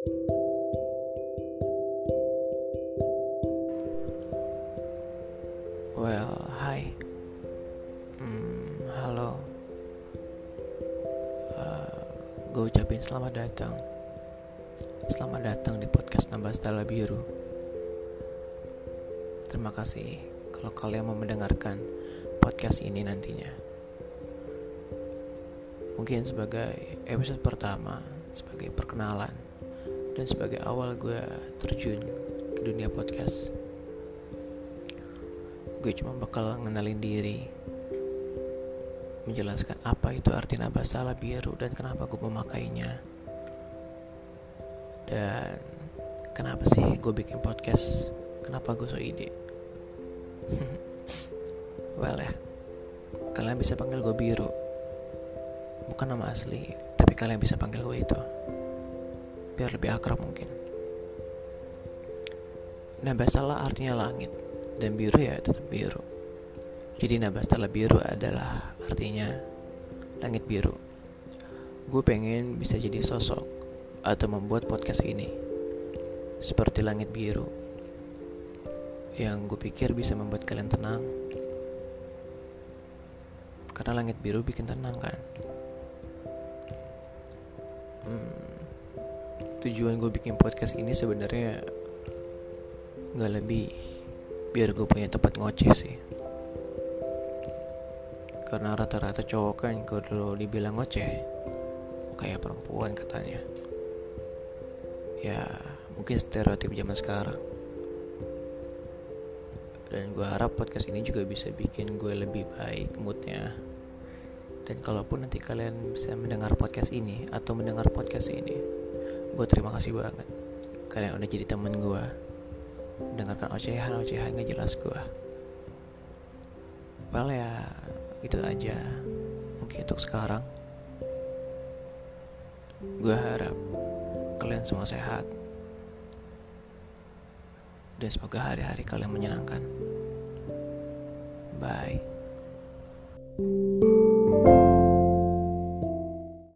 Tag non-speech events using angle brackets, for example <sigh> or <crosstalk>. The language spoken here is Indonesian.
Well, hai. Hmm, halo. Uh, gue ucapin selamat datang. Selamat datang di podcast Nambah Stella Biru. Terima kasih kalau kalian mau mendengarkan podcast ini nantinya. Mungkin sebagai episode pertama, sebagai perkenalan, dan sebagai awal gue terjun ke dunia podcast gue cuma bakal ngenalin diri menjelaskan apa itu arti nambah salah biru dan kenapa gue memakainya dan kenapa sih gue bikin podcast kenapa gue so ide. <laughs> Well ya kalian bisa panggil gue biru bukan nama asli tapi kalian bisa panggil gue itu biar lebih akrab mungkin nambah salah artinya langit dan biru ya tetap biru. Jadi Nabastala biru adalah artinya langit biru. Gue pengen bisa jadi sosok atau membuat podcast ini seperti langit biru yang gue pikir bisa membuat kalian tenang karena langit biru bikin tenang kan hmm, tujuan gue bikin podcast ini sebenarnya nggak lebih biar gue punya tempat ngoceh sih. Karena rata-rata cowok kan kalau dibilang ngoceh kayak perempuan katanya. Ya mungkin stereotip zaman sekarang. Dan gue harap podcast ini juga bisa bikin gue lebih baik moodnya. Dan kalaupun nanti kalian bisa mendengar podcast ini atau mendengar podcast ini gue terima kasih banget. Kalian udah jadi temen gue dengarkan ocehan-ocehan gak jelas gue well ya itu aja. Mungkin untuk sekarang gue harap kalian semua sehat. Dan semoga hari-hari kalian menyenangkan. Bye